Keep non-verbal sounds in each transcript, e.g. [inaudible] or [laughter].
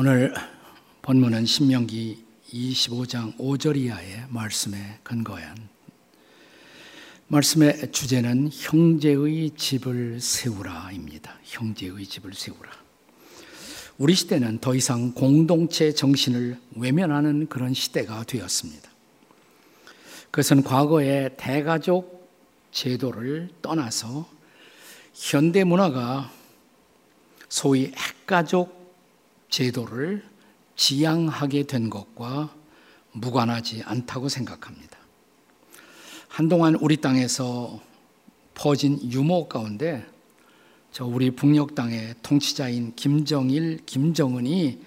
오늘 본문은 신명기 25장 5절 이하의 말씀에 근거한 말씀의 주제는 형제의 집을 세우라입니다. 형제의 집을 세우라. 우리 시대는 더 이상 공동체 정신을 외면하는 그런 시대가 되었습니다. 그것은 과거의 대가족 제도를 떠나서 현대 문화가 소위 핵가족 제도를 지향하게 된 것과 무관하지 않다고 생각합니다. 한동안 우리 땅에서 퍼진 유머 가운데 저 우리 북녘 땅의 통치자인 김정일, 김정은이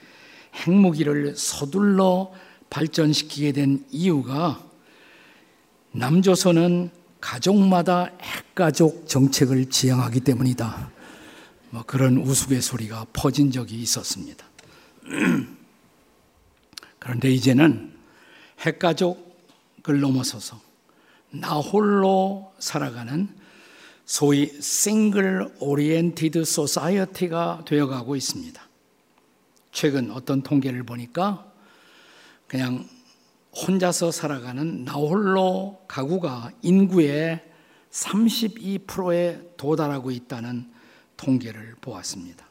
핵무기를 서둘러 발전시키게 된 이유가 남조선은 가족마다 핵가족 정책을 지향하기 때문이다. 뭐 그런 우스갯소리가 퍼진 적이 있었습니다. [clears throat] 그런데 이제는 핵가족을 넘어서서 나 홀로 살아가는 소위 single oriented society가 되어가고 있습니다. 최근 어떤 통계를 보니까 그냥 혼자서 살아가는 나홀로 가구가 인구의 32%에 도달하고 있다는 통계를 보았습니다.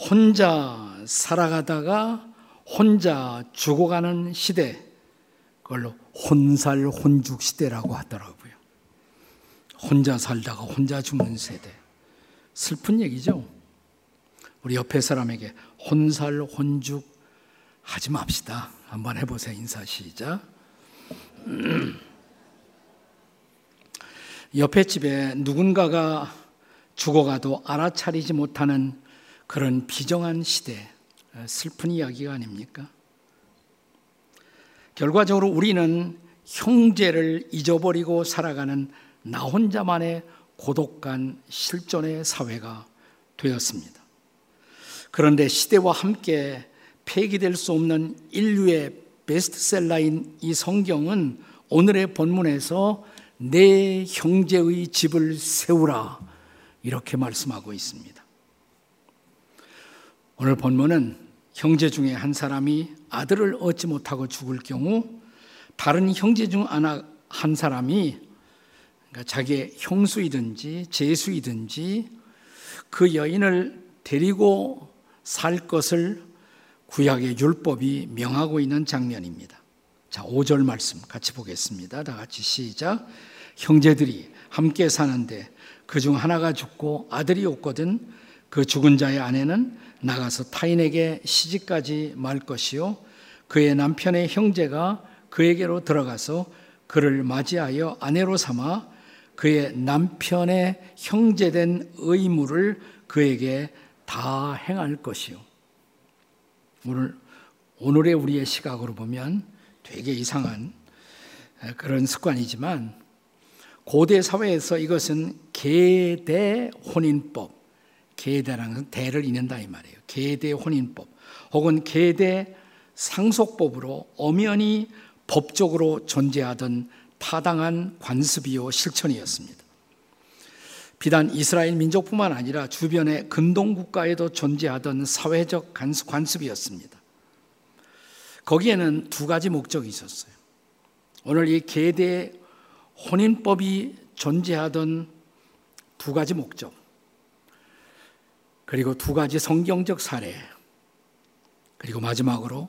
혼자 살아가다가 혼자 죽어가는 시대, 그걸로 혼살 혼죽 시대라고 하더라고요. 혼자 살다가 혼자 죽는 세대. 슬픈 얘기죠. 우리 옆에 사람에게 혼살 혼죽 하지 맙시다. 한번 해보세요. 인사 시작. [clears throat] 옆에 집에 누군가가 죽어가도 알아차리지 못하는 그런 비정한 시대, 슬픈 이야기가 아닙니까? 결과적으로 우리는 형제를 잊어버리고 살아가는 나 혼자만의 고독한 실존의 사회가 되었습니다. 그런데 시대와 함께 폐기될 수 없는 인류의 베스트셀러인 이 성경은 오늘의 본문에서 내 형제의 집을 세우라 이렇게 말씀하고 있습니다. 오늘 본문은 형제 중에 한 사람이 아들을 얻지 못하고 죽을 경우 다른 형제 중 하나 한 사람이 그러니까 자기의 형수이든지 제수이든지 그 여인을 데리고 살 것을 구약의 율법이 명하고 있는 장면입니다. 자, 5절 말씀 같이 보겠습니다. 다 같이 시작. 형제들이 함께 사는데 그 중 하나가 죽고 아들이 없거든 그 죽은 자의 아내는 나가서 타인에게 시집까지 말 것이요 그의 남편의 형제가 그에게로 들어가서 그를 맞이하여 아내로 삼아 그의 남편의 형제된 의무를 그에게 다 행할 것이요. 오늘 오늘의 우리의 시각으로 보면 되게 이상한 그런 습관이지만 고대 사회에서 이것은 계대 혼인법 계대라는 것은 대를 잇는다 이 말이에요. 계대 혼인법 혹은 계대 상속법으로 엄연히 법적으로 존재하던 타당한 관습이요 실천이었습니다. 비단 이스라엘 민족뿐만 아니라 주변의 근동 국가에도 존재하던 사회적 관습이었습니다. 거기에는 두 가지 목적이 있었어요. 오늘 이 계대 혼인법이 존재하던 두 가지 목적. 그리고 두 가지 성경적 사례, 그리고 마지막으로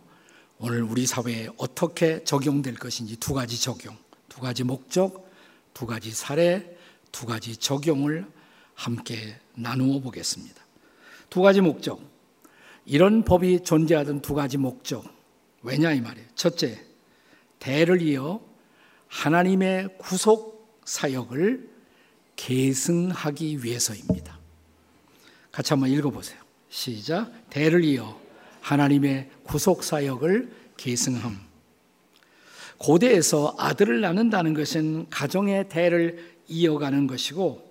오늘 우리 사회에 어떻게 적용될 것인지 두 가지 적용, 두 가지 목적, 두 가지 사례, 두 가지 적용을 함께 나누어 보겠습니다. 두 가지 목적. 이런 법이 존재하던 두 가지 목적. 왜냐 이 말이에요. 첫째, 대를 이어 하나님의 구속 사역을 계승하기 위해서입니다. 같이 한번 읽어보세요. 시작. 대를 이어 하나님의 구속 사역을 계승함. 고대에서 아들을 낳는다는 것은 가정의 대를 이어가는 것이고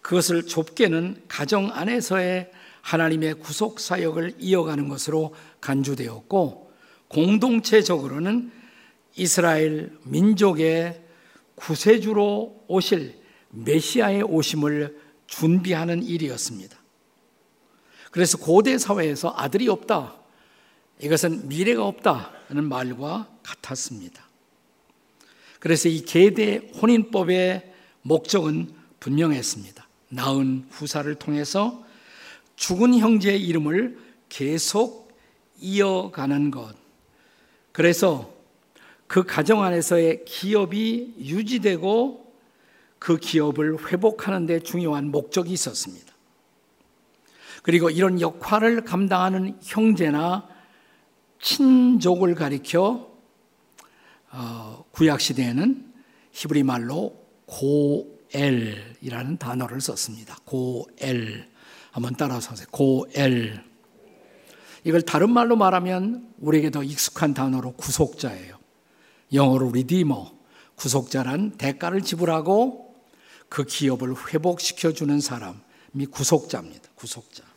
그것을 좁게는 가정 안에서의 하나님의 구속 사역을 이어가는 것으로 간주되었고 공동체적으로는 이스라엘 민족의 구세주로 오실 메시아의 오심을 준비하는 일이었습니다. 그래서 고대 사회에서 아들이 없다. 이것은 미래가 없다는 말과 같았습니다. 그래서 이 계대 혼인법의 목적은 분명했습니다. 낳은 후사를 통해서 죽은 형제의 이름을 계속 이어가는 것. 그래서 그 가정 안에서의 기업이 유지되고 그 기업을 회복하는 데 중요한 목적이 있었습니다. 그리고 이런 역할을 감당하는 형제나 친족을 가리켜 어, 구약 시대에는 히브리 말로 고엘이라는 단어를 썼습니다. 고엘 한번 따라서 하세요. 고엘 이걸 다른 말로 말하면 우리에게 더 익숙한 단어로 구속자예요. 영어로 리디머 구속자란 대가를 지불하고 그 기업을 회복시켜 주는 사람이 구속자입니다. 구속자.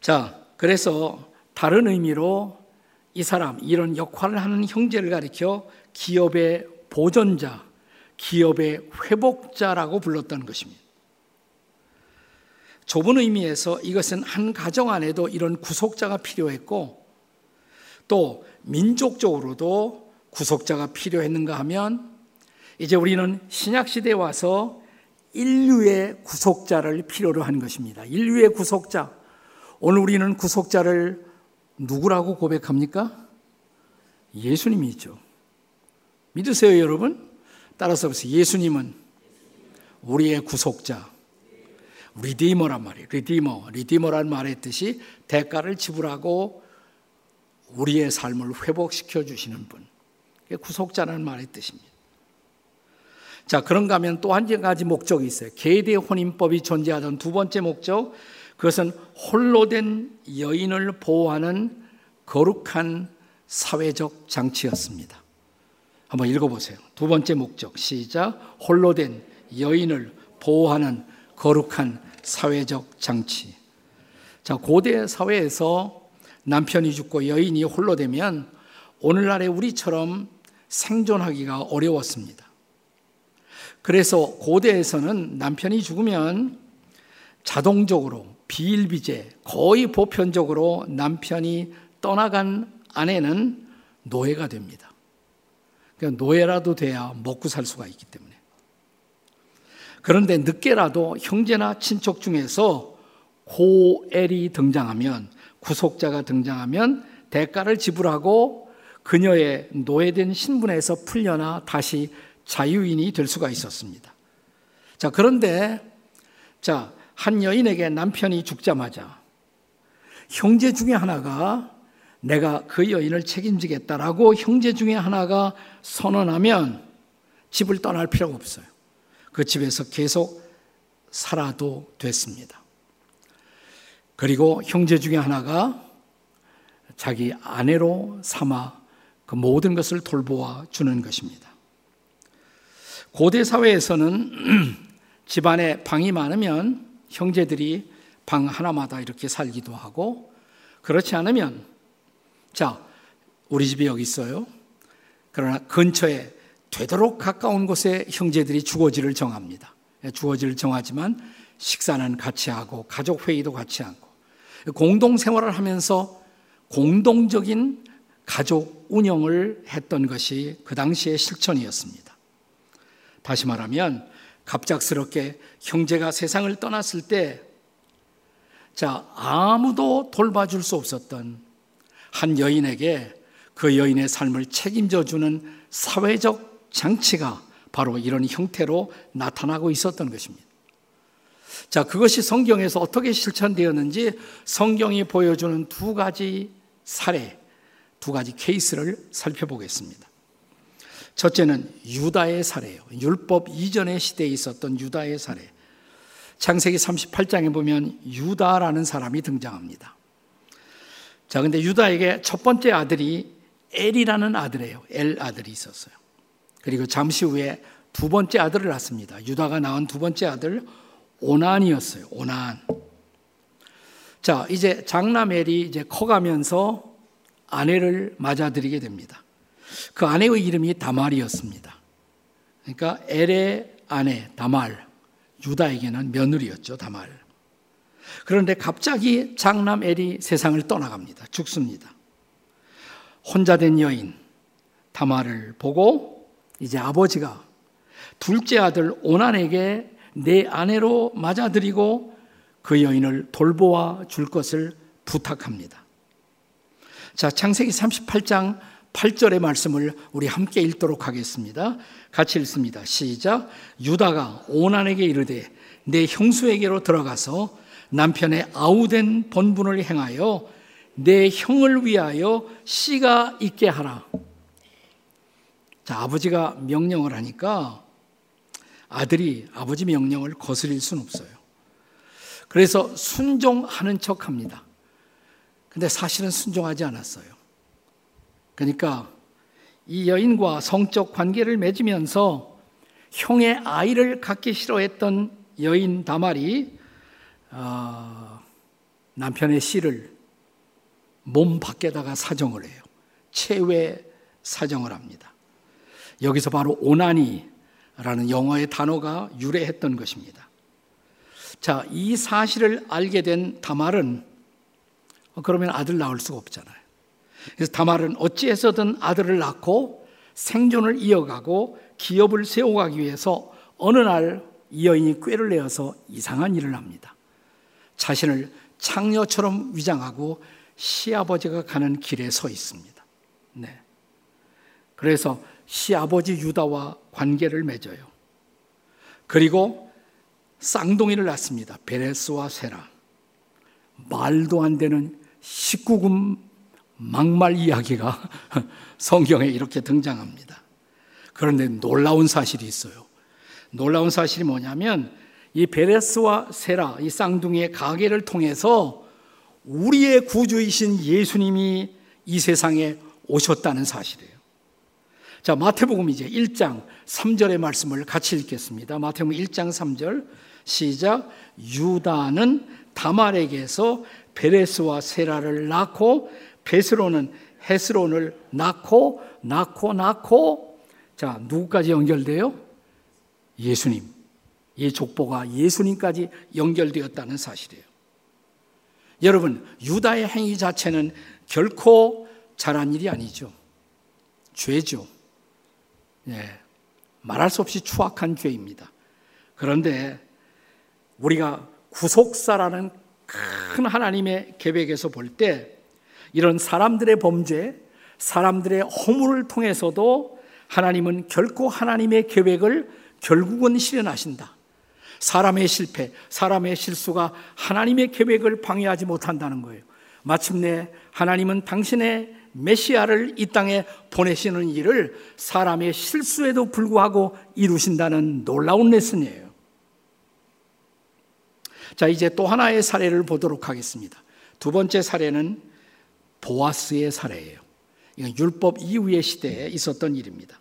자, 그래서 다른 의미로 이 사람, 이런 역할을 하는 형제를 가리켜 기업의 보존자, 기업의 회복자라고 불렀던 것입니다. 좁은 의미에서 이것은 한 가정 안에도 이런 구속자가 필요했고 또 민족적으로도 구속자가 필요했는가 하면 이제 우리는 신약 시대에 와서 인류의 구속자를 필요로 한 것입니다. 인류의 구속자. 오늘 우리는 구속자를 누구라고 고백합니까? 예수님이죠. 믿으세요, 여러분? 따라서 보세요. 예수님은 우리의 구속자, 리디머란 말이에요. 리디머. 리디머란 말의 뜻이 대가를 지불하고 우리의 삶을 회복시켜 주시는 분. 구속자라는 말의 뜻입니다. 자, 그런가 하면 또 한 가지 목적이 있어요. 계대 혼인법이 존재하던 두 번째 목적, 그것은 홀로 된 여인을 보호하는 거룩한 사회적 장치였습니다. 한번 읽어보세요. 두 번째 목적, 시작. 홀로 된 여인을 보호하는 거룩한 사회적 장치. 자, 고대 사회에서 남편이 죽고 여인이 홀로 되면 오늘날의 우리처럼 생존하기가 어려웠습니다. 그래서 고대에서는 남편이 죽으면 자동적으로 비일비재 거의 보편적으로 남편이 떠나간 아내는 노예가 됩니다. 그러니까 노예라도 돼야 먹고 살 수가 있기 때문에. 그런데 늦게라도 형제나 친척 중에서 고엘이 등장하면 구속자가 등장하면 대가를 지불하고 그녀의 노예된 신분에서 풀려나 다시 자유인이 될 수가 있었습니다. 자, 그런데 자, 한 여인에게 남편이 죽자마자 형제 중에 하나가 내가 그 여인을 책임지겠다라고 형제 중에 하나가 선언하면 집을 떠날 필요가 없어요. 그 집에서 계속 살아도 됐습니다. 그리고 형제 중에 하나가 자기 아내로 삼아 그 모든 것을 돌보아 주는 것입니다. 고대 사회에서는 [clears throat] 집안에 방이 많으면 형제들이 방 하나마다 이렇게 살기도 하고 그렇지 않으면 자, 우리 집이 여기 있어요. 그러나 근처에 되도록 가까운 곳에 형제들이 주거지를 정합니다. 예, 주거지를 정하지만 식사는 같이 하고 가족 회의도 같이 하고 공동 생활을 하면서 공동적인 가족 운영을 했던 것이 그 당시의 실천이었습니다. 다시 말하면 갑작스럽게 형제가 세상을 떠났을 때, 자, 아무도 돌봐줄 수 없었던 한 여인에게 그 여인의 삶을 책임져 주는 사회적 장치가 바로 이런 형태로 나타나고 있었던 것입니다. 자, 그것이 성경에서 어떻게 실천되었는지 성경이 보여주는 두 가지 사례, 두 가지 케이스를 살펴보겠습니다. 첫째는 유다의 사례예요. 율법 이전의 시대에 있었던 유다의 사례. 창세기 38장에 보면 유다라는 사람이 등장합니다. 자, 근데 유다에게 첫 번째 아들이 엘이라는 아들이에요. 엘 아들이 있었어요. 그리고 잠시 후에 두 번째 아들을 낳습니다. 유다가 낳은 두 번째 아들 오난이었어요. 오난. 자, 이제 장남 엘이 이제 커가면서 아내를 맞아들이게 됩니다. 그 아내의 이름이 다말이었습니다. 그러니까 엘의 아내 다말, 유다에게는 며느리였죠, 다말. 그런데 갑자기 장남 엘이 세상을 떠나갑니다. 죽습니다. 혼자 된 여인 다마를 보고 이제 아버지가 둘째 아들 오난에게 내 아내로 맞아들이고 그 여인을 돌보아 줄 것을 부탁합니다. 자, 창세기 38장 8절의 말씀을 우리 함께 읽도록 하겠습니다. 같이 읽습니다. 시작. 유다가 오난에게 이르되 내 형수에게로 들어가서 남편의 아우된 본분을 행하여 내 형을 위하여 씨가 있게 하라. 자, 아버지가 명령을 하니까 아들이 아버지 명령을 거스릴 수는 없어요. 그래서 순종하는 척 합니다. 근데 사실은 순종하지 않았어요. 그러니까 이 여인과 성적 관계를 맺으면서 형의 아이를 갖기 싫어했던 여인 다말이 어, 남편의 씨를 몸 밖에다가 사정을 해요. 체외 사정을 합니다. 여기서 바로 오나니라는 영어의 단어가 유래했던 것입니다. 자, 이 사실을 알게 된 다말은 어, 그러면 아들 낳을 수가 없잖아요. 그래서 다말은 어찌해서든 아들을 낳고 생존을 이어가고 기업을 세워가기 위해서 어느 날 이 여인이 꾀를 내어서 이상한 일을 합니다. 자신을 창녀처럼 위장하고 시아버지가 가는 길에 서 있습니다. 네. 그래서 시아버지 유다와 관계를 맺어요. 그리고 쌍둥이를 낳습니다. 베레스와 세라. 말도 안 되는 19금 막말 이야기가 [laughs] 성경에 이렇게 등장합니다. 그런데 놀라운 사실이 있어요. 놀라운 사실이 뭐냐면 이 베레스와 세라, 이 쌍둥이의 가계를 통해서 우리의 구주이신 예수님이 이 세상에 오셨다는 사실이에요. 자, 마태복음 이제 1장 3절의 말씀을 같이 읽겠습니다. 마태복음 1장 3절 시작 유다는 다말에게서 베레스와 세라를 낳고 베스로는 헤스론을 낳고 낳고 낳고 자 누구까지 연결돼요? 예수님. 이 족보가 예수님까지 연결되었다는 사실이에요. 여러분 유다의 행위 자체는 결코 잘한 일이 아니죠. 죄죠. 예, 말할 수 없이 추악한 죄입니다. 그런데 우리가 구속사라는 큰 하나님의 계획에서 볼 때 이런 사람들의 범죄, 사람들의 허물을 통해서도 하나님은 결코 하나님의 계획을 결국은 실현하신다. 사람의 실패, 사람의 실수가 하나님의 계획을 방해하지 못한다는 거예요. 마침내 하나님은 당신의 메시아를 이 땅에 보내시는 일을 사람의 실수에도 불구하고 이루신다는 놀라운 레슨이에요. 자, 이제 또 하나의 사례를 보도록 하겠습니다. 두 번째 사례는 보아스의 사례예요. 이건 율법 이후의 시대에 있었던 일입니다.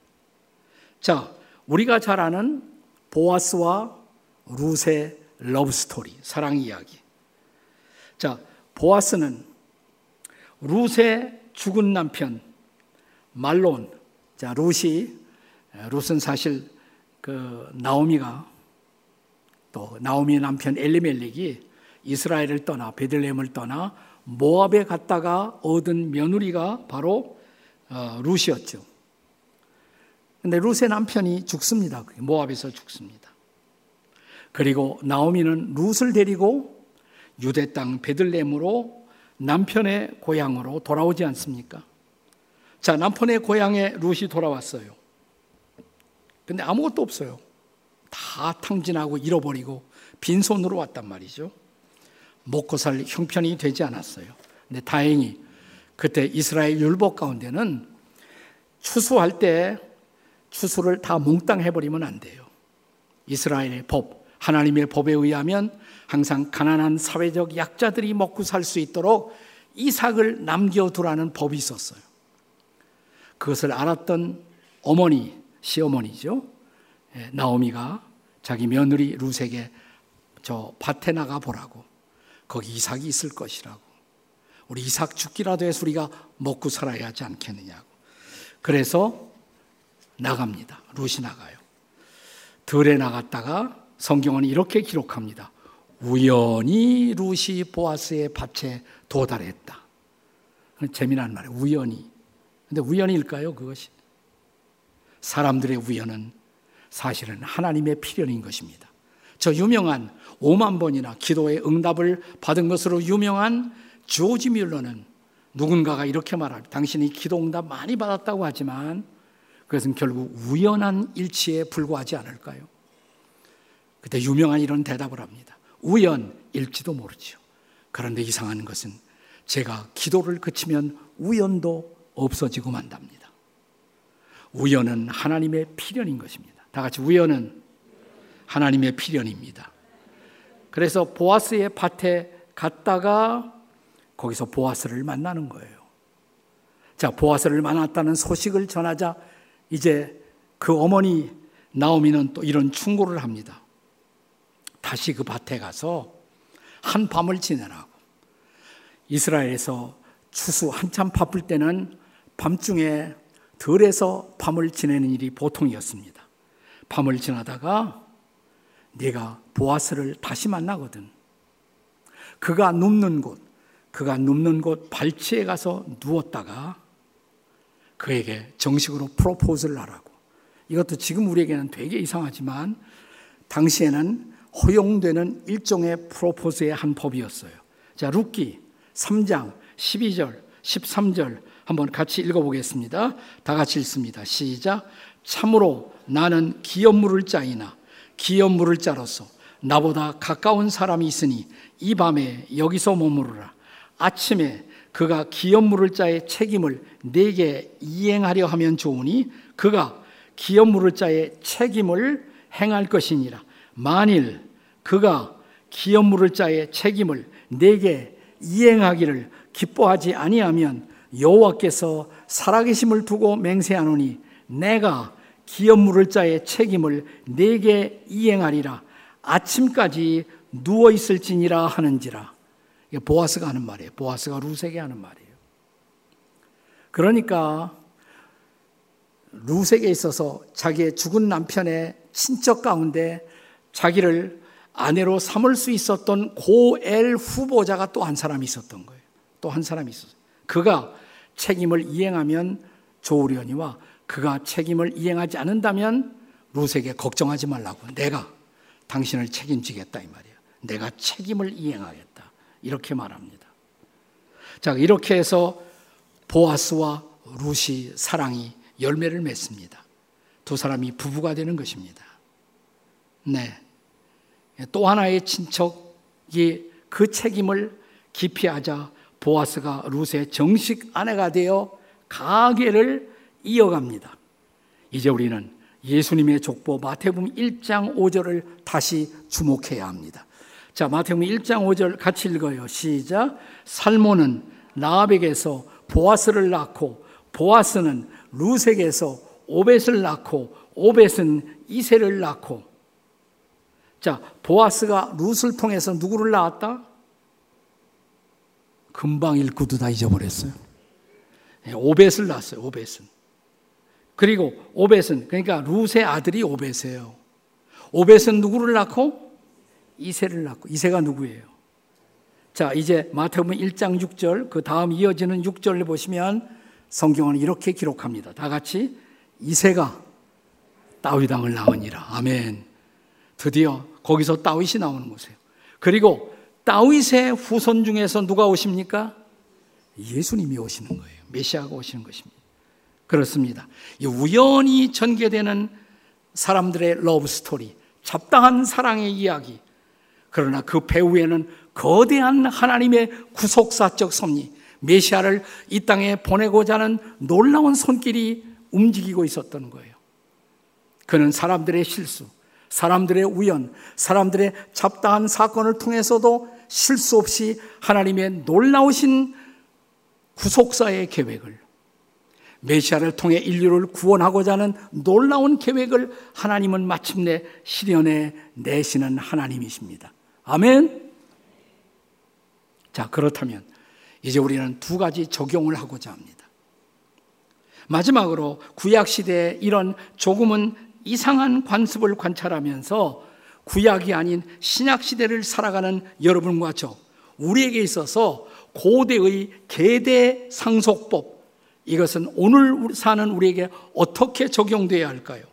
자, 우리가 잘 아는 보아스와 룻의 러브 스토리, 사랑 이야기. 자, 보아스는 룻의 죽은 남편 말론. 자, 룻이 룻은 사실 그 나오미가 또 나오미의 남편 엘리멜렉이 이스라엘을 떠나 베들레헴을 떠나 모압에 갔다가 얻은 며느리가 바로 어, 룻이었죠. 근데 룻의 남편이 죽습니다. 모압에서 죽습니다. 그리고 나오미는 룻을 데리고 유대 땅 베들레헴으로 남편의 고향으로 돌아오지 않습니까? 자, 남편의 고향에 룻이 돌아왔어요. 근데 아무것도 없어요. 다 탕진하고 잃어버리고 빈손으로 왔단 말이죠. 먹고 살 형편이 되지 않았어요. 근데 다행히 그때 이스라엘 율법 가운데는 추수할 때 추수를 다 몽땅 해버리면 안 돼요. 이스라엘의 법, 하나님의 법에 의하면 항상 가난한 사회적 약자들이 먹고 살 수 있도록 이삭을 남겨두라는 법이 있었어요. 그것을 알았던 어머니, 시어머니죠. 예, 나오미가 자기 며느리 루색에 저 밭에 나가 보라고 거기 이삭이 있을 것이라고 우리 이삭 죽기라도 해서 우리가 먹고 살아야 하지 않겠느냐고 그래서 나갑니다. 룻이 나가요. 들에 나갔다가 성경은 이렇게 기록합니다. 우연히 루시 보아스의 밭에 도달했다. 재미난 말이에요. 우연히. 근데 우연일까요, 그것이? 사람들의 우연은 사실은 하나님의 필연인 것입니다. 저 유명한 5만 번이나 기도의 응답을 받은 것으로 유명한 조지 뮬러는 누군가가 이렇게 말합니다. 당신이 기도 응답 많이 받았다고 하지만 그것은 결국 우연한 일치에 불과하지 않을까요? 그때 유명한 이런 대답을 합니다. 우연일지도 모르죠. 그런데 이상한 것은 제가 기도를 그치면 우연도 없어지고 만답니다. 우연은 하나님의 필연인 것입니다. 다 같이 우연은 하나님의 필연입니다. 그래서 보아스의 밭에 갔다가 거기서 보아스를 만나는 거예요. 자, 보아스를 만났다는 소식을 전하자 이제 그 어머니 나오미는 또 이런 충고를 합니다. 다시 그 밭에 가서 한 밤을 지내라고. 이스라엘에서 추수 한참 바쁠 때는 밤중에 들에서 밤을 지내는 일이 보통이었습니다. 밤을 지나다가 네가 보아스를 다시 만나거든. 그가 눕는 곳, 그가 눕는 곳 발치에 가서 누웠다가 그에게 정식으로 프로포즈를 하라고. 이것도 지금 우리에게는 되게 이상하지만 당시에는 허용되는 일종의 프로포즈의 한 법이었어요. 자, 룻기 3장 12절, 13절 한번 같이 읽어보겠습니다. 다 같이 읽습니다. 시작. 참으로 나는 기업 물을 자이나 기업 물을 자로서 나보다 가까운 사람이 있으니 이 밤에 여기서 머무르라. 아침에 그가 기업 물을 자의 책임을 내게 이행하려 하면 좋으니 그가 기업 물을 자의 책임을 행할 것이니라. 만일 그가 기업 물을 자의 책임을 내게 이행하기를 기뻐하지 아니하면 여호와께서 살아계심을 두고 맹세하노니 내가 기업 물을 자의 책임을 내게 이행하리라 아침까지 누워 있을지니라 하는지라 보아스가 하는 말이에요. 보아스가 루세게 하는 말이에요. 그러니까 루세에 있어서 자기의 죽은 남편의 친척 가운데 자기를 아내로 삼을 수 있었던 고엘 후보자가 또 한 사람이 있었던 거예요. 또 한 사람이 있었어요. 그가 책임을 이행하면 좋으려니와 그가 책임을 이행하지 않는다면 루세에게 걱정하지 말라고 내가 당신을 책임지겠다 이 말이에요. 내가 책임을 이행하겠다. 이렇게 말합니다. 자, 이렇게 해서 보아스와 루시 사랑이 열매를 맺습니다. 두 사람이 부부가 되는 것입니다. 네. 또 하나의 친척이 그 책임을 기피하자 보아스가 루스의 정식 아내가 되어 가계를 이어갑니다. 이제 우리는 예수님의 족보 마태복음 1장 5절을 다시 주목해야 합니다. 자, 마태복음 1장 5절 같이 읽어요. 시작. 살모는 나압에게서 보아스를 낳고 보아스는 루색에서 오벳을 낳고 오벳은 이세를 낳고 자, 보아스가 룻을 통해서 누구를 낳았다? 금방 읽고도 다 잊어버렸어요. 예, 오벳을 낳았어요. 오벳은. 그리고 오벳은 그러니까 룻의 아들이 오벳이에요. 오벳은 누구를 낳고 이세를 낳고 이세가 누구예요? 자, 이제 마태복음 1장 6절 그 다음 이어지는 6절을 보시면 성경은 이렇게 기록합니다. 다 같이 이세가 다윗 왕을 낳으니라. 아멘. 드디어 거기서 다윗이 나오는 거예요. 그리고 다윗의 후손 중에서 누가 오십니까? 예수님이 오시는 거예요. 메시아가 오시는 것입니다. 그렇습니다. 우연히 전개되는 사람들의 러브 스토리, 잡다한 사랑의 이야기. 그러나 그 배후에는 거대한 하나님의 구속사적 섭리, 메시아를 이 땅에 보내고자 하는 놀라운 손길이 움직이고 있었던 거예요. 그는 사람들의 실수, 사람들의 우연, 사람들의 잡다한 사건을 통해서도 실수 없이 하나님의 놀라우신 구속사의 계획을 메시아를 통해 인류를 구원하고자 하는 놀라운 계획을 하나님은 마침내 실현해 내시는 하나님이십니다. 아멘. 자, 그렇다면 이제 우리는 두 가지 적용을 하고자 합니다. 마지막으로 구약 시대에 이런 조금은 이상한 관습을 관찰하면서 구약이 아닌 신약 시대를 살아가는 여러분과 저 우리에게 있어서 고대의 계대 상속법 이것은 오늘 사는 우리에게 어떻게 적용돼야 할까요?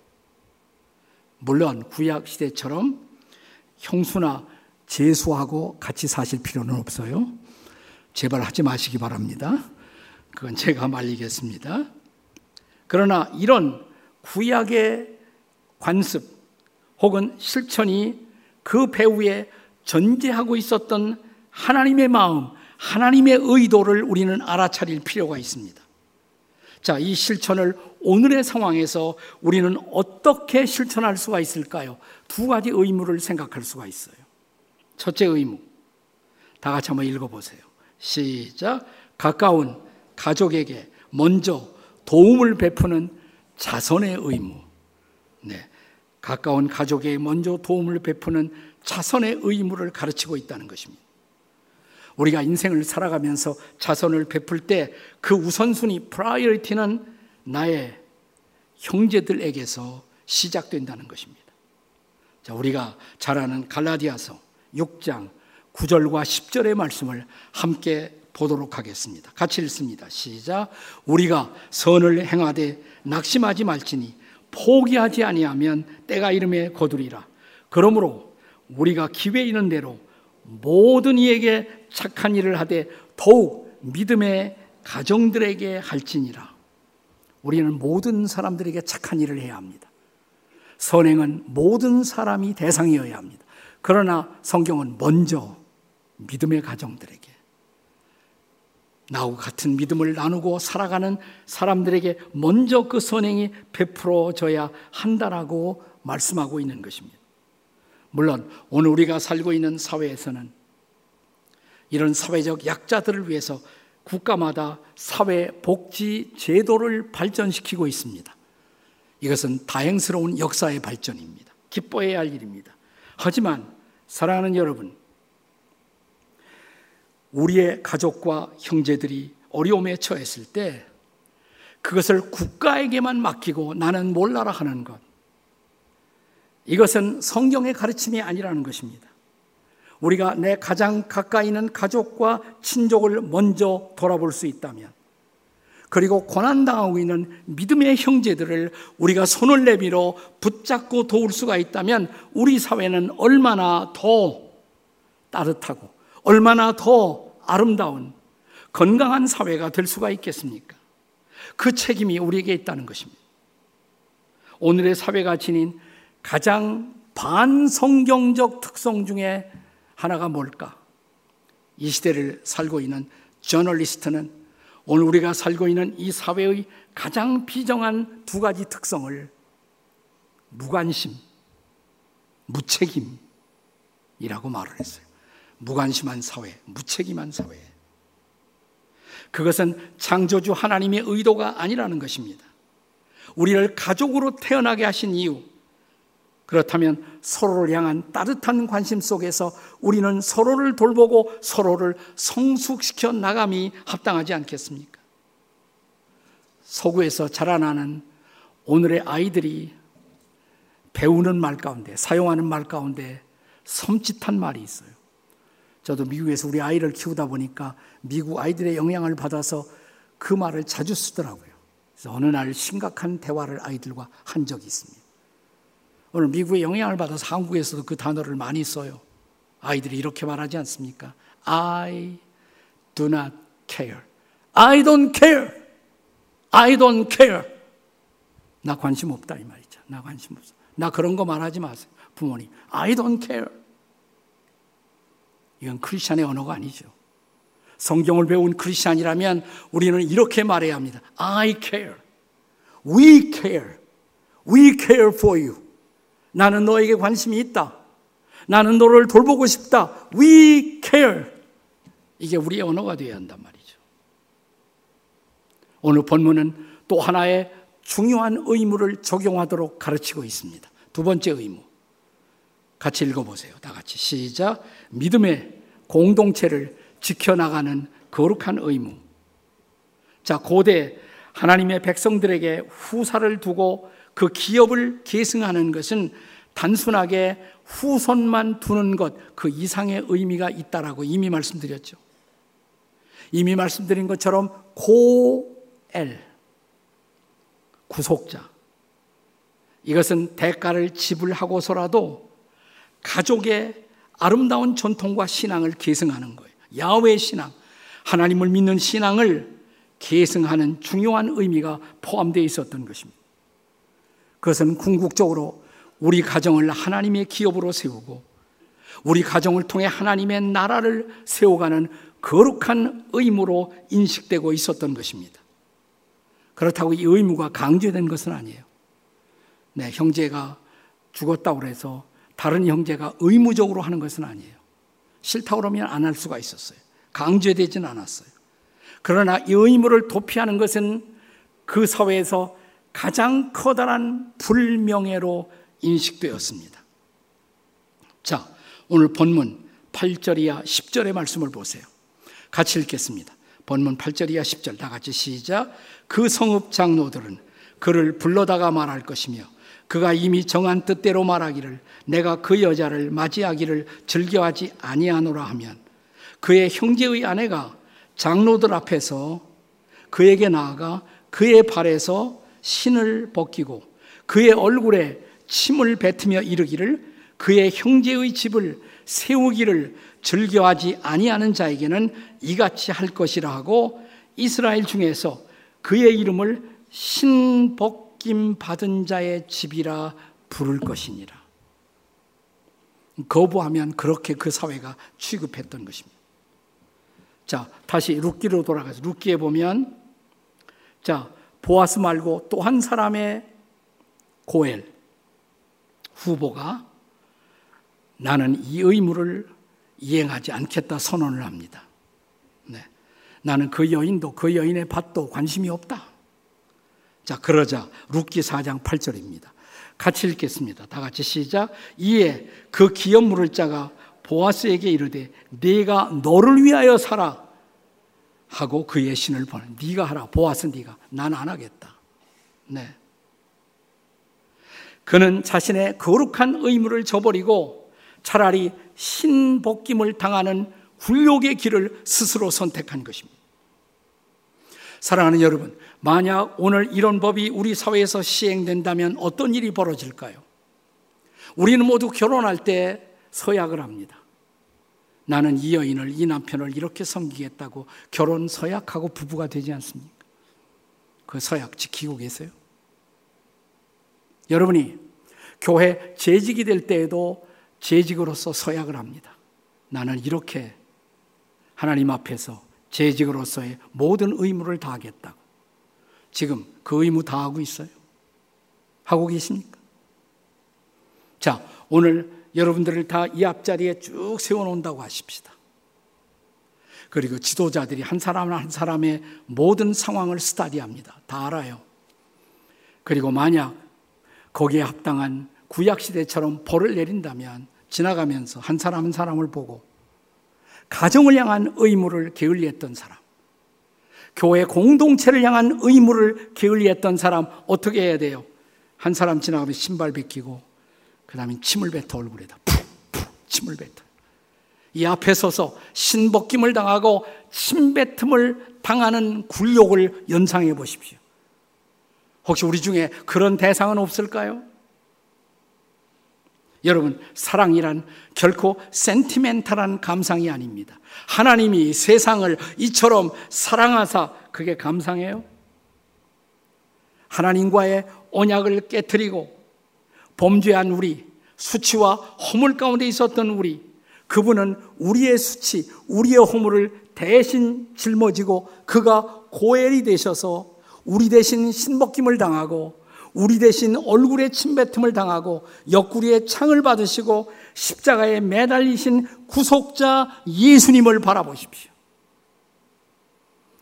물론 구약 시대처럼 형수나 제수하고 같이 사실 필요는 없어요. 제발 하지 마시기 바랍니다. 그건 제가 말리겠습니다. 그러나 이런 구약의 관습 혹은 실천이 그 배후에 전제하고 있었던 하나님의 마음, 하나님의 의도를 우리는 알아차릴 필요가 있습니다. 자, 이 실천을 오늘의 상황에서 우리는 어떻게 실천할 수가 있을까요? 두 가지 의무를 생각할 수가 있어요. 첫째 의무. 다 같이 한번 읽어보세요. 시작. 가까운 가족에게 먼저 도움을 베푸는 자선의 의무. 네. 가까운 가족에게 먼저 도움을 베푸는 자선의 의무를 가르치고 있다는 것입니다. 우리가 인생을 살아가면서 자선을 베풀 때 그 우선순위, priority는 나의 형제들에게서 시작된다는 것입니다. 자, 우리가 잘 아는 갈라디아서 6장 9절과 10절의 말씀을 함께 보도록 하겠습니다. 같이 읽습니다. 시작. 우리가 선을 행하되 낙심하지 말지니 포기하지 아니하면 때가 이름에 거두리라. 그러므로 우리가 기회 있는 대로 모든 이에게 착한 일을 하되 더욱 믿음의 가정들에게 할지니라. 우리는 모든 사람들에게 착한 일을 해야 합니다. 선행은 모든 사람이 대상이어야 합니다. 그러나 성경은 먼저 믿음의 가정들에게 나하고 같은 믿음을 나누고 살아가는 사람들에게 먼저 그 선행이 베풀어져야 한다라고 말씀하고 있는 것입니다. 물론 오늘 우리가 살고 있는 사회에서는 이런 사회적 약자들을 위해서 국가마다 사회 복지 제도를 발전시키고 있습니다. 이것은 다행스러운 역사의 발전입니다. 기뻐해야 할 일입니다. 하지만 사랑하는 여러분, 우리의 가족과 형제들이 어려움에 처했을 때 그것을 국가에게만 맡기고 나는 몰라라 하는 것. 이것은 성경의 가르침이 아니라는 것입니다. 우리가 내 가장 가까이 있는 가족과 친족을 먼저 돌아볼 수 있다면, 그리고 고난당하고 있는 믿음의 형제들을 우리가 손을 내밀어 붙잡고 도울 수가 있다면, 우리 사회는 얼마나 더 따뜻하고, 얼마나 더 아름다운 건강한 사회가 될 수가 있겠습니까? 그 책임이 우리에게 있다는 것입니다. 오늘의 사회가 지닌 가장 반성경적 특성 중에 하나가 뭘까? 이 시대를 살고 있는 저널리스트는 오늘 우리가 살고 있는 이 사회의 가장 비정한 두 가지 특성을 무관심, 무책임이라고 말을 했어요. 무관심한 사회, 무책임한 사회. 그것은 창조주 하나님의 의도가 아니라는 것입니다. 우리를 가족으로 태어나게 하신 이유, 그렇다면 서로를 향한 따뜻한 관심 속에서 우리는 서로를 돌보고 서로를 성숙시켜 나감이 합당하지 않겠습니까? 서구에서 자라나는 오늘의 아이들이 배우는 말 가운데, 사용하는 말 가운데 섬찟한 말이 있어요. 저도 미국에서 우리 아이를 키우다 보니까 미국 아이들의 영향을 받아서 그 말을 자주 쓰더라고요. 그래서 어느 날 심각한 대화를 아이들과 한 적이 있습니다. 오늘 미국의 영향을 받아서 한국에서도 그 단어를 많이 써요. 아이들이 이렇게 말하지 않습니까? I do not care. I don't care. I don't care. 나 관심 없다 이 말이죠. 나 관심 없어. 나 그런 거 말하지 마세요. 부모님. I don't care. 이건 크리스찬의 언어가 아니죠. 성경을 배운 크리스찬이라면 우리는 이렇게 말해야 합니다. I care. We care. We care for you. 나는 너에게 관심이 있다. 나는 너를 돌보고 싶다. We care. 이게 우리의 언어가 되어야 한단 말이죠. 오늘 본문은 또 하나의 중요한 의무를 적용하도록 가르치고 있습니다. 두 번째 의무. 같이 읽어보세요. 다 같이. 시작. 믿음의 공동체를 지켜나가는 거룩한 의무. 자, 고대 하나님의 백성들에게 후사를 두고 그 기업을 계승하는 것은 단순하게 후손만 두는 것 그 이상의 의미가 있다라고 이미 말씀드렸죠. 이미 말씀드린 것처럼 고엘 구속자 이것은 대가를 지불하고서라도 가족의 아름다운 전통과 신앙을 계승하는 거예요. 야외 신앙, 하나님을 믿는 신앙을 계승하는 중요한 의미가 포함되어 있었던 것입니다. 그것은 궁극적으로 우리 가정을 하나님의 기업으로 세우고 우리 가정을 통해 하나님의 나라를 세워가는 거룩한 의무로 인식되고 있었던 것입니다. 그렇다고 이 의무가 강조된 것은 아니에요. 네, 형제가 죽었다고 해서 다른 형제가 의무적으로 하는 것은 아니에요. 싫다고 그러면 안 할 수가 있었어요. 강제되지는 않았어요. 그러나 이 의무를 도피하는 것은 그 사회에서 가장 커다란 불명예로 인식되었습니다. 자, 오늘 본문 8절 이하 10절의 말씀을 보세요. 같이 읽겠습니다. 본문 8절 이하 10절 다 같이 시작. 그 성읍 장로들은 그를 불러다가 말할 것이며 그가 이미 정한 뜻대로 말하기를 내가 그 여자를 맞이하기를 즐겨하지 아니하노라 하면 그의 형제의 아내가 장로들 앞에서 그에게 나아가 그의 발에서 신을 벗기고 그의 얼굴에 침을 뱉으며 이르기를 그의 형제의 집을 세우기를 즐겨하지 아니하는 자에게는 이같이 할 것이라 하고 이스라엘 중에서 그의 이름을 신복김 받은 자의 집이라 부를 것이니라. 거부하면 그렇게 그 사회가 취급했던 것입니다. 자, 다시 룻기로 돌아가서 룻기에 보면 자, 보아스 말고 또 한 사람의 고엘 후보가 나는 이 의무를 이행하지 않겠다 선언을 합니다. 네. 나는 그 여인도 그 여인의 밭도 관심이 없다. 자, 그러자 룻기 4장 8절입니다. 같이 읽겠습니다. 다 같이 시작. 이에 그 기업 물을 자가 보아스에게 이르되 네가 너를 위하여 살아 하고 그의 신을 보내. 네가 하라. 보아스 네가. 난 안 하겠다. 네. 그는 자신의 거룩한 의무를 저버리고 차라리 신복김을 당하는 굴욕의 길을 스스로 선택한 것입니다. 사랑하는 여러분, 만약 오늘 이런 법이 우리 사회에서 시행된다면 어떤 일이 벌어질까요? 우리는 모두 결혼할 때 서약을 합니다. 나는 이 여인을, 이 남편을 이렇게 섬기겠다고 결혼 서약하고 부부가 되지 않습니까? 그 서약 지키고 계세요? 여러분이 교회 재직이 될 때에도 재직으로서 서약을 합니다. 나는 이렇게 하나님 앞에서 재직으로서의 모든 의무를 다하겠다고. 지금 그 의무 다하고 있어요? 하고 계십니까? 자, 오늘 여러분들을 다 이 앞자리에 쭉 세워놓는다고 하십시다. 그리고 지도자들이 한 사람 한 사람의 모든 상황을 스타디합니다. 다 알아요. 그리고 만약 거기에 합당한 구약시대처럼 벌을 내린다면 지나가면서 한 사람 한 사람을 보고 가정을 향한 의무를 게을리했던 사람, 교회 공동체를 향한 의무를 게을리했던 사람 어떻게 해야 돼요? 한 사람 지나가면 신발 벗기고 그 다음에 침을 뱉어 얼굴에다 푹푹 침을 뱉어 이 앞에 서서 신벗김을 당하고 침뱉음을 당하는 굴욕을 연상해 보십시오. 혹시 우리 중에 그런 대상은 없을까요? 여러분, 사랑이란 결코 센티멘탈한 감상이 아닙니다. 하나님이 세상을 이처럼 사랑하사 그게 감상해요? 하나님과의 언약을 깨뜨리고 범죄한 우리, 수치와 허물 가운데 있었던 우리, 그분은 우리의 수치, 우리의 허물을 대신 짊어지고 그가 고엘이 되셔서 우리 대신 신복김을 당하고 우리 대신 얼굴에 침뱉음을 당하고 옆구리에 창을 받으시고 십자가에 매달리신 구속자 예수님을 바라보십시오.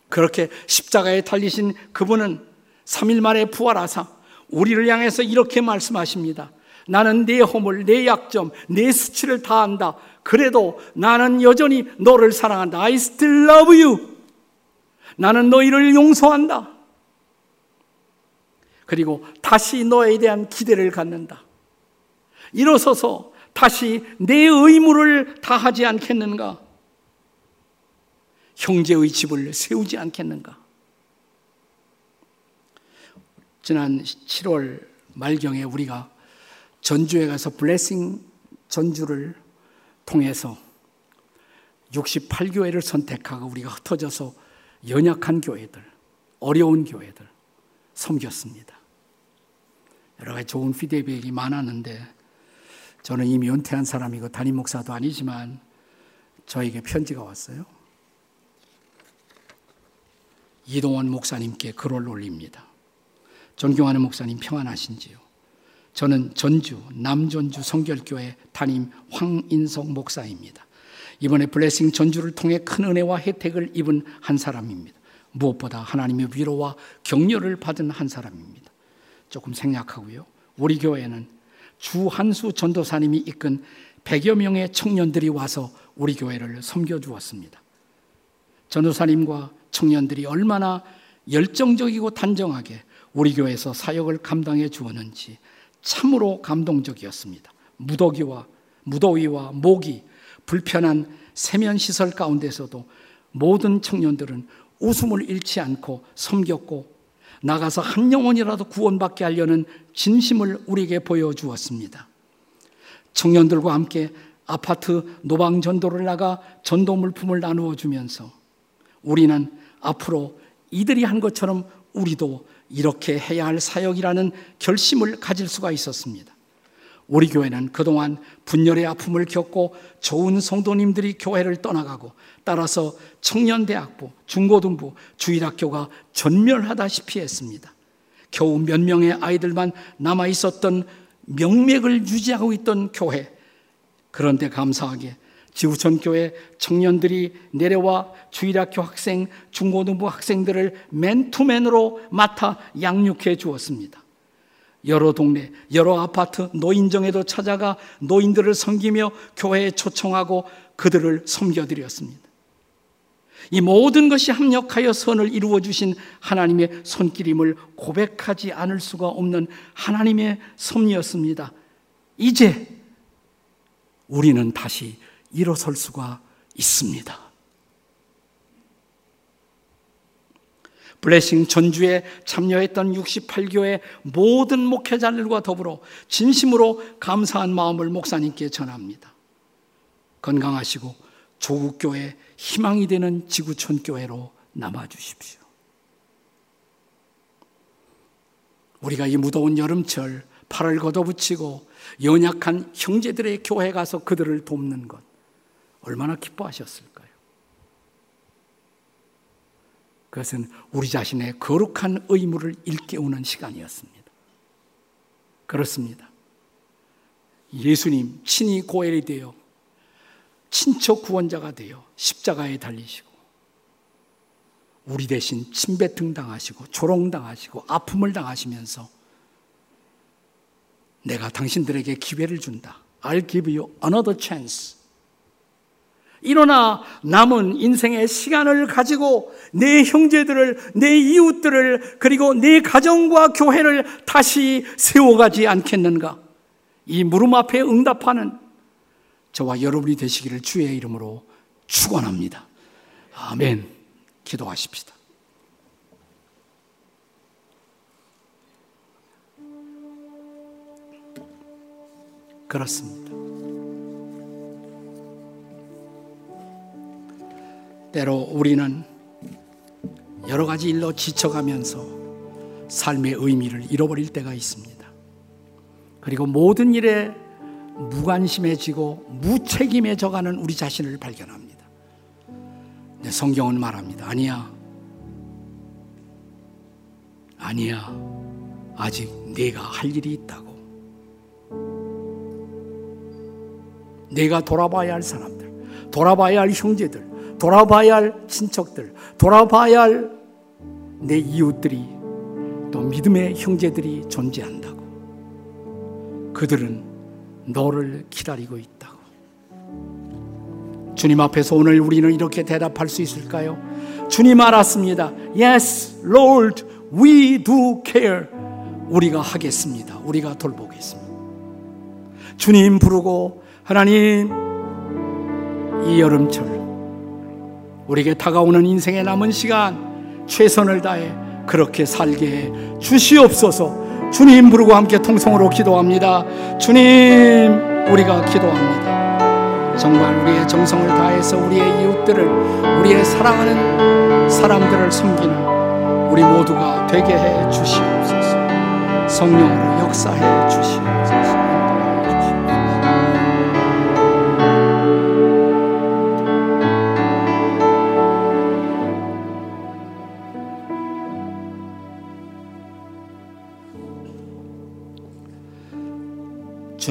그렇게 십자가에 달리신 그분은 3일 만에 부활하사 우리를 향해서 이렇게 말씀하십니다. 나는 내 허물, 내 약점, 내 수치를 다 안다. 그래도 나는 여전히 너를 사랑한다. I still love you. 나는 너희를 용서한다. 그리고 다시 너에 대한 기대를 갖는다. 일어서서 다시 내 의무를 다하지 않겠는가? 형제의 집을 세우지 않겠는가? 지난 7월 말경에 우리가 전주에 가서 블레싱 전주를 통해서 68교회를 선택하고 우리가 흩어져서 연약한 교회들, 어려운 교회들 섬겼습니다. 여러 가지 좋은 피드백이 많았는데 저는 이미 은퇴한 사람이고 담임 목사도 아니지만 저에게 편지가 왔어요. 이동원 목사님께 글을 올립니다. 존경하는 목사님 평안하신지요? 저는 전주 남전주 성결교회 담임 황인성 목사입니다. 이번에 블레싱 전주를 통해 큰 은혜와 혜택을 입은 한 사람입니다. 무엇보다 하나님의 위로와 격려를 받은 한 사람입니다. 조금 생략하고요. 우리 교회는 주 한수 전도사님이 이끈 100여 명의 청년들이 와서 우리 교회를 섬겨 주었습니다. 전도사님과 청년들이 얼마나 열정적이고 단정하게 우리 교회에서 사역을 감당해 주었는지 참으로 감동적이었습니다. 무더기와 무더위와 모기, 불편한 세면 시설 가운데서도 모든 청년들은 웃음을 잃지 않고 섬겼고 나가서 한 영혼이라도 구원받게 하려는 진심을 우리에게 보여주었습니다. 청년들과 함께 아파트 노방 전도를 나가 전도 물품을 나누어 주면서 우리는 앞으로 이들이 한 것처럼 우리도 이렇게 해야 할 사역이라는 결심을 가질 수가 있었습니다. 우리 교회는 그동안 분열의 아픔을 겪고 좋은 성도님들이 교회를 떠나가고 따라서 청년대학부, 중고등부, 주일학교가 전멸하다시피 했습니다. 겨우 몇 명의 아이들만 남아 있었던 명맥을 유지하고 있던 교회. 그런데 감사하게 지구촌 교회 청년들이 내려와 주일학교 학생, 중고등부 학생들을 맨투맨으로 맡아 양육해 주었습니다. 여러 동네, 여러 아파트, 노인정에도 찾아가 노인들을 섬기며 교회에 초청하고 그들을 섬겨드렸습니다. 이 모든 것이 합력하여 선을 이루어 주신 하나님의 손길임을 고백하지 않을 수가 없는 하나님의 섭리였습니다. 이제 우리는 다시 일어설 수가 있습니다. 블레싱 전주에 참여했던 68교회 모든 목회자들과 더불어 진심으로 감사한 마음을 목사님께 전합니다. 건강하시고 조국교회 희망이 되는 지구촌교회로 남아주십시오. 우리가 이 무더운 여름철 팔을 걷어붙이고 연약한 형제들의 교회 가서 그들을 돕는 것 얼마나 기뻐하셨을까요? 그것은 우리 자신의 거룩한 의무를 일깨우는 시간이었습니다. 그렇습니다. 예수님 친히 고엘이 되어 친척 구원자가 되어 십자가에 달리시고 우리 대신 침뱉음 당하시고 조롱당하시고 아픔을 당하시면서 내가 당신들에게 기회를 준다. I'll give you another chance. 일어나 남은 인생의 시간을 가지고 내 형제들을, 내 이웃들을, 그리고 내 가정과 교회를 다시 세워가지 않겠는가? 이 물음 앞에 응답하는 저와 여러분이 되시기를 주의 이름으로 축원합니다. 아멘. 기도하십시다. 그렇습니다. 때로 우리는 여러 가지 일로 지쳐가면서 삶의 의미를 잃어버릴 때가 있습니다. 그리고 모든 일에 무관심해지고 무책임해져가는 우리 자신을 발견합니다. 내 성경은 말합니다. 아니야. 아니야. 아직 내가 할 일이 있다고. 내가 돌아봐야 할 사람들, 돌아봐야 할 형제들, 돌아봐야 할 친척들, 돌아봐야 할 내 이웃들이 또 믿음의 형제들이 존재한다고. 그들은 너를 기다리고 있다고. 주님 앞에서 오늘 우리는 이렇게 대답할 수 있을까요? 주님 알았습니다. Yes, Lord, we do care. 우리가 하겠습니다. 우리가 돌보겠습니다. 주님 부르고 하나님 이 여름철 우리에게 다가오는 인생의 남은 시간 최선을 다해 그렇게 살게 해 주시옵소서 주님 부르고 함께 통성으로 기도합니다. 주님 우리가 기도합니다. 정말 우리의 정성을 다해서 우리의 이웃들을 우리의 사랑하는 사람들을 섬기는 우리 모두가 되게 해 주시옵소서. 성령으로 역사해 주시옵소서.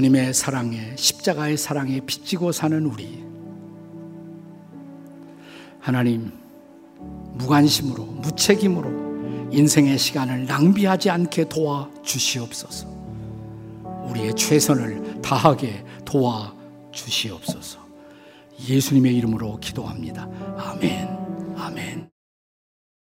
주님의 사랑에 십자가의 사랑에 빚지고 사는 우리 하나님 무관심으로 무책임으로 인생의 시간을 낭비하지 않게 도와 주시옵소서. 우리의 최선을 다하게 도와 주시옵소서. 예수님의 이름으로 기도합니다. 아멘. 아멘.